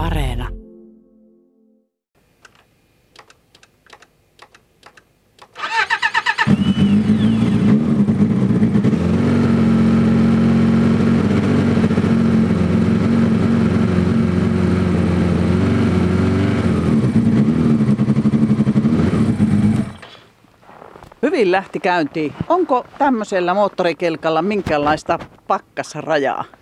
Areena. Hyvin lähti käyntiin. Onko tämmöisellä moottorikelkalla minkäänlaista pakkasrajaa?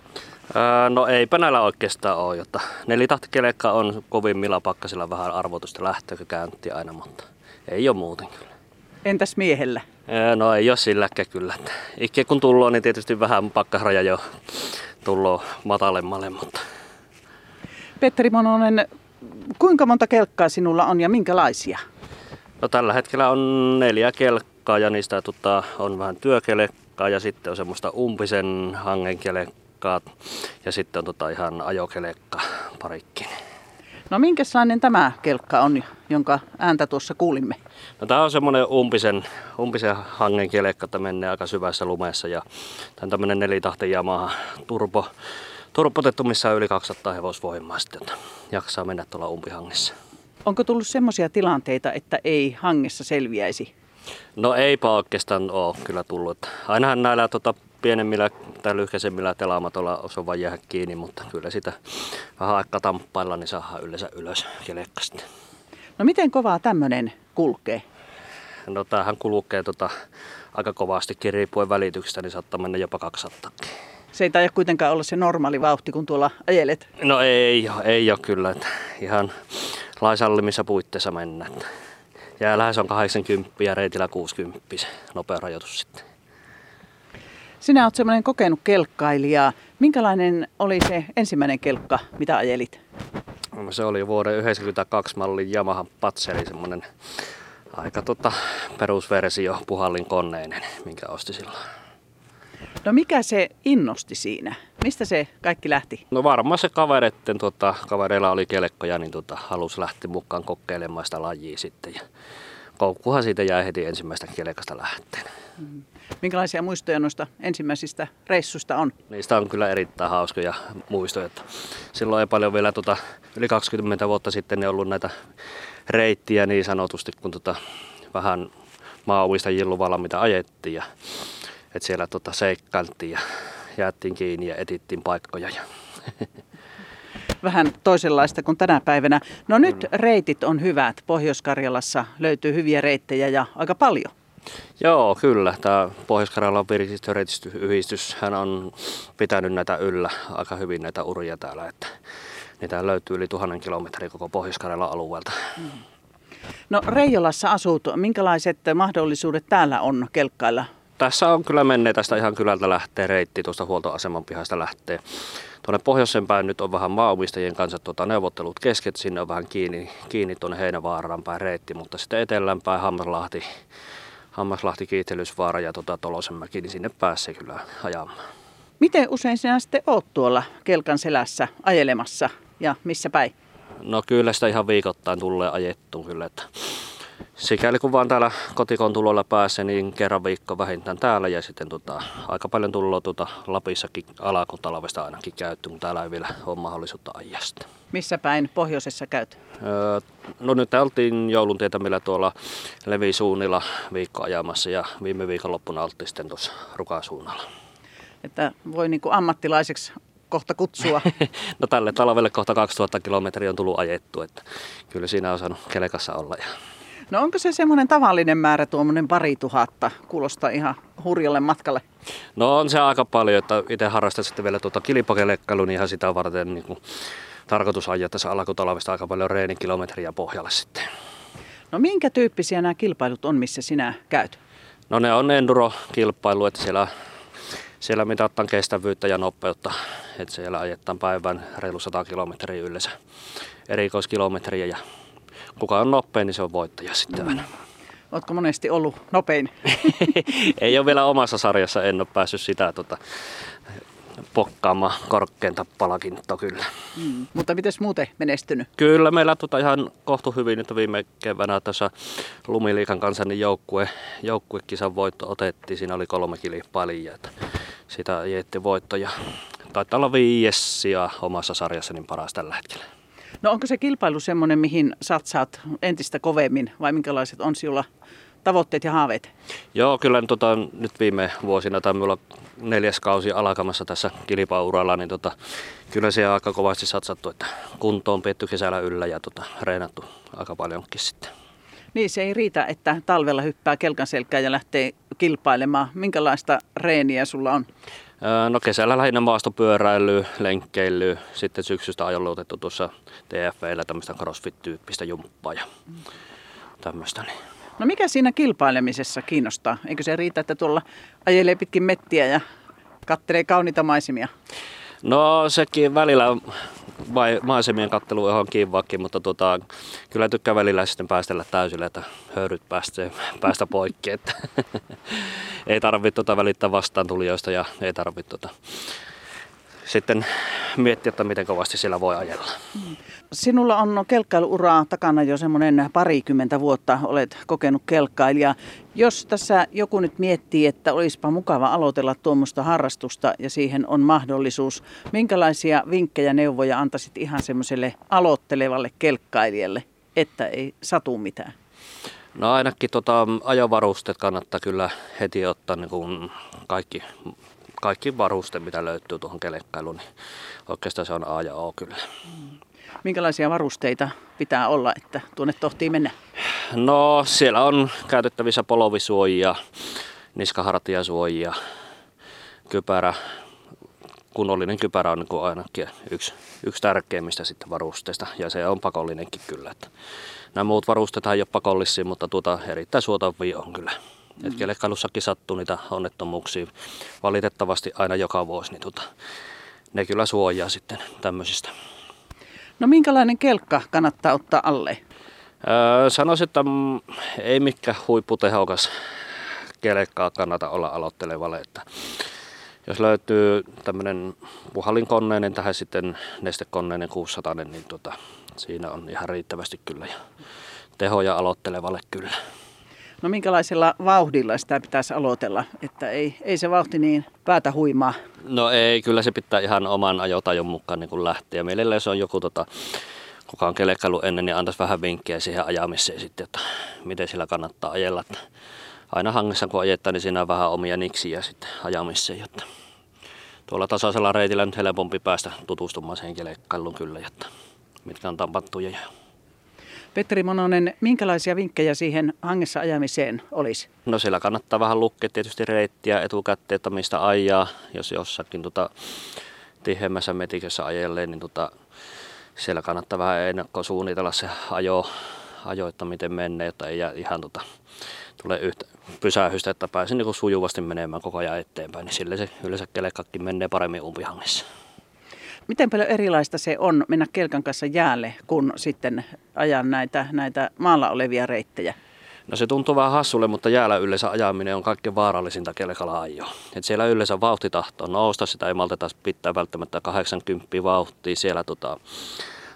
No eipä näillä oikeastaan ole, jotta nelitahtikelekka on kovimmilla pakkasilla vähän arvotusta lähtöä käynti aina, mutta ei ole muuten kyllä. Entäs miehellä? No ei ole silläkään kyllä. Ikke kun tullaan, niin tietysti vähän pakkasraja jo tullut matalemmalle, mutta Petteri Mononen, kuinka monta kelkkaa sinulla on ja minkälaisia? no tällä hetkellä on neljä kelkkaa ja niistä tota, on vähän työkelekkaa ja sitten on semmoista umpisen hangen kelekkaa ja sitten on tota ihan ajokelekka parikkin. No minkälainen tämä kelkka on, jonka ääntä tuossa kuulimme? No, tämä on semmoinen umpisen, umpisen hangen kelekka, että menee aika syvässä lumessa ja tämä on tämmöinen nelitahti Yamaha turbo, turbotettu, missä on yli 200 hevosvoimaa sitten, että jaksaa mennä tuolla umpihangessa. Onko tullut semmoisia tilanteita, että ei hangessa selviäisi? No eipä oikeastaan ole kyllä tullut. Ainahan näillä tota, pienemmillä tai lyhkäisemmillä telaamatolla osaa vaan jäädä kiinni, mutta kyllä sitä vähän aikaa tamppailla, niin saadaan yleensä ylös kelekkasta. No miten kovaa tämmöinen kulkee? No tämähän kulkee tota, aika kovasti riippuen välityksestä, niin saattaa mennä jopa 200. Se ei taida kuitenkaan olla se normaali vauhti, kun tuolla ajelet. No ei, ei ole kyllä. Että ihan laisallimissa puitteissa mennään. Että Jää lähes on 80 ja reitillä 60 se nopea rajoitus sitten. Sinä olet semmoinen kokenut kelkkailija. Minkälainen oli se ensimmäinen kelkka, mitä ajelit? Se oli vuoden 1992 mallin Yamaha Patseri, semmonen aika tota, perusversio puhallin koneinen, minkä osti silloin. No mikä se innosti siinä? Mistä se kaikki lähti? No varmaan se kavereiden, tota, kavereilla oli kelkkoja, niin tota, halusi lähteä mukaan kokeilemaan sitä lajia sitten. Ja koukkuhan siitä jäi heti ensimmäistä kelkasta lähteen. Minkälaisia muistoja noista ensimmäisistä reissuista on? Niistä on kyllä erittäin hauskoja muistoja. Että silloin ei paljon vielä tota, yli 20 vuotta sitten ollut näitä reittiä niin sanotusti, kun tota, vähän maanomistajien luvalla mitä ajettiin. Ja, että siellä tota, seikkailtiin ja jäättiin kiinni ja etittiin paikkoja. Ja, Vähän toisenlaista kuin tänä päivänä. No nyt reitit on hyvät. Pohjois-Karjalassa löytyy hyviä reittejä ja aika paljon. Joo, kyllä. Tämä Pohjois-Karjalan virkistysyhdistys hän on pitänyt näitä yllä aika hyvin näitä uria täällä. Että niitä löytyy yli tuhannen kilometriä koko Pohjois-Karjalan alueelta. No Reijolassa asut. Minkälaiset mahdollisuudet täällä on kelkkailla? Tässä on kyllä menneet tästä ihan kylältä lähtee reitti, tuosta huoltoaseman pihasta lähtee. Tuonne pohjoisen päin nyt on vähän maanomistajien kanssa tuota, neuvottelut kesket, sinne on vähän kiinni, kiinni tuonne Heinävaaraan päin reitti, mutta sitten etelän päin Hammaslahti, Hammaslahti Kiittelysvaara ja tuota, Tolosenmäki, niin sinne pääsee kyllä ajamaan. Miten usein sinä sitten oot tuolla kelkan selässä ajelemassa ja missä päin? No kyllä sitä ihan viikoittain tulee ajettu kyllä, että sikäli kun vaan täällä kotikon tulolla pääsee, niin kerran viikko vähintään täällä ja sitten tota, aika paljon tullut tuota Lapissakin alakutalvesta ainakin käytty, mutta täällä ei vielä ole mahdollisuutta ajaa sitä. Missä päin pohjoisessa käyt? Öö, no nyt oltiin joulun tietämillä tuolla Levisuunnilla viikko ajamassa ja viime viikonloppuna oltiin sitten tuossa Rukasuunnalla. Että voi niin kuin ammattilaiseksi kohta kutsua. No tälle talvelle kohta 2000 kilometriä on tullut ajettu, että kyllä siinä on saanut kelekassa olla. Ja No onko se semmoinen tavallinen määrä, tuommoinen pari tuhatta? Kuulostaa ihan hurjalle matkalle. No on se aika paljon, että itse harrastan sitten vielä tuota kilpakelekkailua, niin ihan sitä varten niin kuin tarkoitus ajaa tässä alkutalvesta aika paljon reenikilometriä pohjalle sitten. No minkä tyyppisiä nämä kilpailut on, missä sinä käyt? No ne on enduro-kilpailu, että siellä, siellä mitataan kestävyyttä ja nopeutta. Että siellä ajetaan päivän reilu 100 kilometriä yleensä erikoiskilometriä ja kuka on nopein, niin se on voittaja sitten aina. Oletko monesti ollut nopein? Ei ole vielä omassa sarjassa, en ole päässyt sitä tota, pokkaamaan korkeinta palakintoa kyllä. Mm. Mutta miten muuten menestynyt? Kyllä meillä tota ihan kohtu hyvin nyt viime keväänä tässä Lumiliikan kanssa niin joukkue, joukkuekisan voitto otettiin. Siinä oli kolme kilpailijaa. että Sitä ajettiin voitto ja taitaa olla viides sija omassa sarjassa niin paras tällä hetkellä. No onko se kilpailu semmoinen, mihin satsaat entistä kovemmin vai minkälaiset on sinulla tavoitteet ja haaveet? Joo, kyllä tota, nyt viime vuosina tai minulla neljäs kausi alkamassa tässä kilpauralla, niin tota, kyllä se on aika kovasti satsattu, että kunto on pietty kesällä yllä ja tota, reenattu aika paljonkin sitten. Niin, se ei riitä, että talvella hyppää kelkan selkään ja lähtee kilpailemaan. Minkälaista reeniä sulla on? No kesällä lähinnä maastopyöräilyä, lenkkeilyä, sitten syksystä ajoluotettu tuossa TFVllä tämmöistä crossfit-tyyppistä jumppaa ja tämmöistä. Niin. No mikä siinä kilpailemisessa kiinnostaa? Eikö se riitä, että tuolla ajelee pitkin mettiä ja kattelee kauniita maisemia? No sekin välillä vai, maisemien kattelu on kivakin, mutta tota, kyllä tykkää välillä sitten päästellä täysille, että höyryt päästä, päästä poikki. Että ei tarvitse tota välittää vastaan tulijoista ja ei tarvitse tota, sitten miettiä, että miten kovasti siellä voi ajella. Sinulla on kelkkailuuraa takana jo semmoinen parikymmentä vuotta, olet kokenut kelkkailija. Jos tässä joku nyt miettii, että olisipa mukava aloitella tuommoista harrastusta ja siihen on mahdollisuus, minkälaisia vinkkejä, neuvoja antaisit ihan semmoiselle aloittelevalle kelkkailijalle, että ei satu mitään? No ainakin tota, ajovarusteet kannattaa kyllä heti ottaa niin kuin kaikki kaikki varuste, mitä löytyy tuohon kelekkailuun, niin oikeastaan se on A ja O kyllä. Minkälaisia varusteita pitää olla, että tuonne tohtii mennä? No siellä on käytettävissä polovisuojia, niskahartiasuojia, kypärä, kunnollinen kypärä on niin kuin ainakin yksi, yksi tärkeimmistä sitten varusteista ja se on pakollinenkin kyllä. Että nämä muut varusteet ei ole pakollisia, mutta tuota erittäin suotavia on kyllä. Mm. Et kelkkailussakin sattuu niitä onnettomuuksia valitettavasti aina joka vuosi, niin tota, ne kyllä suojaa sitten tämmöisistä. No minkälainen kelkka kannattaa ottaa alle? Öö, sanoisin, että ei mikään huipputehokas kelkkaa kannata olla aloittelevalle. Että jos löytyy tämmöinen puhalinkonneinen tähän sitten nestekonneinen 600, niin tota, siinä on ihan riittävästi kyllä ja tehoja aloittelevalle kyllä. No minkälaisella vauhdilla sitä pitäisi aloitella, että ei, ei se vauhti niin päätä huimaa? No ei, kyllä se pitää ihan oman ajotajon mukaan niin lähteä. Meillä jos on joku, tota, kuka on kelekkailu ennen, niin antaisi vähän vinkkejä siihen ajamiseen sitten, että miten sillä kannattaa ajella. Että aina hangessa kun ajettaa, niin siinä on vähän omia niksiä sitten ajamiseen, jotta tuolla tasaisella reitillä nyt helpompi päästä tutustumaan siihen kelekkailuun kyllä, jotta mitkä on tampattuja Petteri Mononen, minkälaisia vinkkejä siihen hangessa ajamiseen olisi? No siellä kannattaa vähän lukea tietysti reittiä etukäteen, että mistä ajaa. Jos jossakin tota, tiheämmässä metikössä ajelee, niin tota, siellä kannattaa vähän ennakkoon suunnitella se ajo, ajo että miten menee, jotta ei jää ihan tota, tule yhtä pysähystä, että pääsin niin sujuvasti menemään koko ajan eteenpäin, niin sille se yleensä kelekkakin menee paremmin umpihangessa. Miten paljon erilaista se on mennä kelkan kanssa jäälle, kun sitten ajan näitä, näitä maalla olevia reittejä? No se tuntuu vähän hassulle, mutta jäällä yleensä ajaminen on kaikkein vaarallisinta kelkalla ajo. Et siellä yleensä vauhti tahtoo nousta, sitä ei malteta pitää välttämättä 80 vauhtia. Siellä tota,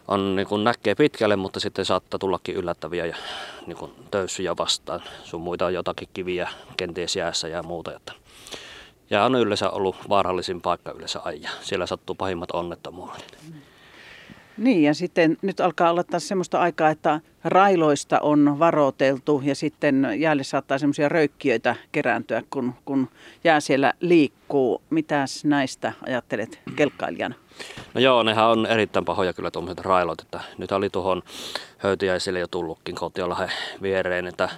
on, niin kun näkee pitkälle, mutta sitten saattaa tullakin yllättäviä ja, niin kun töyssyjä vastaan. Sun muita on jotakin kiviä kenties jäässä ja muuta. Että ja on yleensä ollut vaarallisin paikka yleensä ajaa. Siellä sattuu pahimmat onnettomuudet. Niin ja sitten nyt alkaa olla taas semmoista aikaa, että railoista on varoteltu ja sitten jäälle saattaa semmoisia röykkiöitä kerääntyä, kun, kun jää siellä liikkuu. Mitäs näistä ajattelet kelkkailijana? No joo, nehän on erittäin pahoja kyllä tuommoiset railot, että nyt oli tuohon höytiäisille jo tullutkin Kotiolahen viereen, että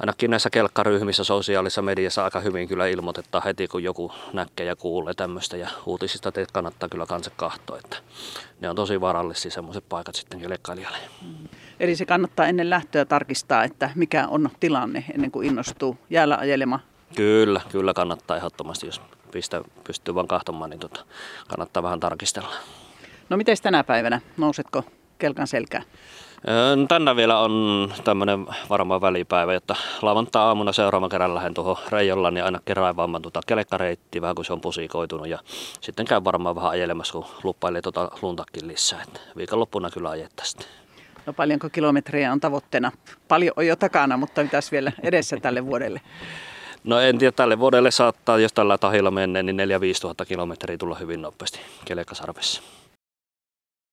ainakin näissä kelkkaryhmissä sosiaalisessa mediassa aika hyvin kyllä ilmoitetaan heti, kun joku näkee ja kuulee tämmöistä. Ja uutisista teet kannattaa kyllä kanssa kahtoa, että ne on tosi vaarallisia semmoiset paikat sitten kelkkailijalle. Mm. Eli se kannattaa ennen lähtöä tarkistaa, että mikä on tilanne ennen kuin innostuu jäällä ajelemaan? Kyllä, kyllä kannattaa ehdottomasti, jos pistä, pystyy vaan kahtomaan, niin tota, kannattaa vähän tarkistella. No miten tänä päivänä? Nousetko kelkan selkään? No, tänään vielä on tämmöinen varmaan välipäivä, että lavantaa aamuna seuraavan kerran lähden tuohon Reijolla, niin ainakin raivaamaan tuota kelekkareittiä vähän kun se on pusikoitunut ja sitten käy varmaan vähän ajelemassa, kun luppailee tuota luntakin lisää. Että viikonloppuna kyllä ajettaisiin. No paljonko kilometriä on tavoitteena? Paljon on jo takana, mutta mitäs vielä edessä tälle vuodelle? No en tiedä, tälle vuodelle saattaa, jos tällä tahilla menee, niin 4-5 tuhatta kilometriä tulla hyvin nopeasti Kelekkasarvessa.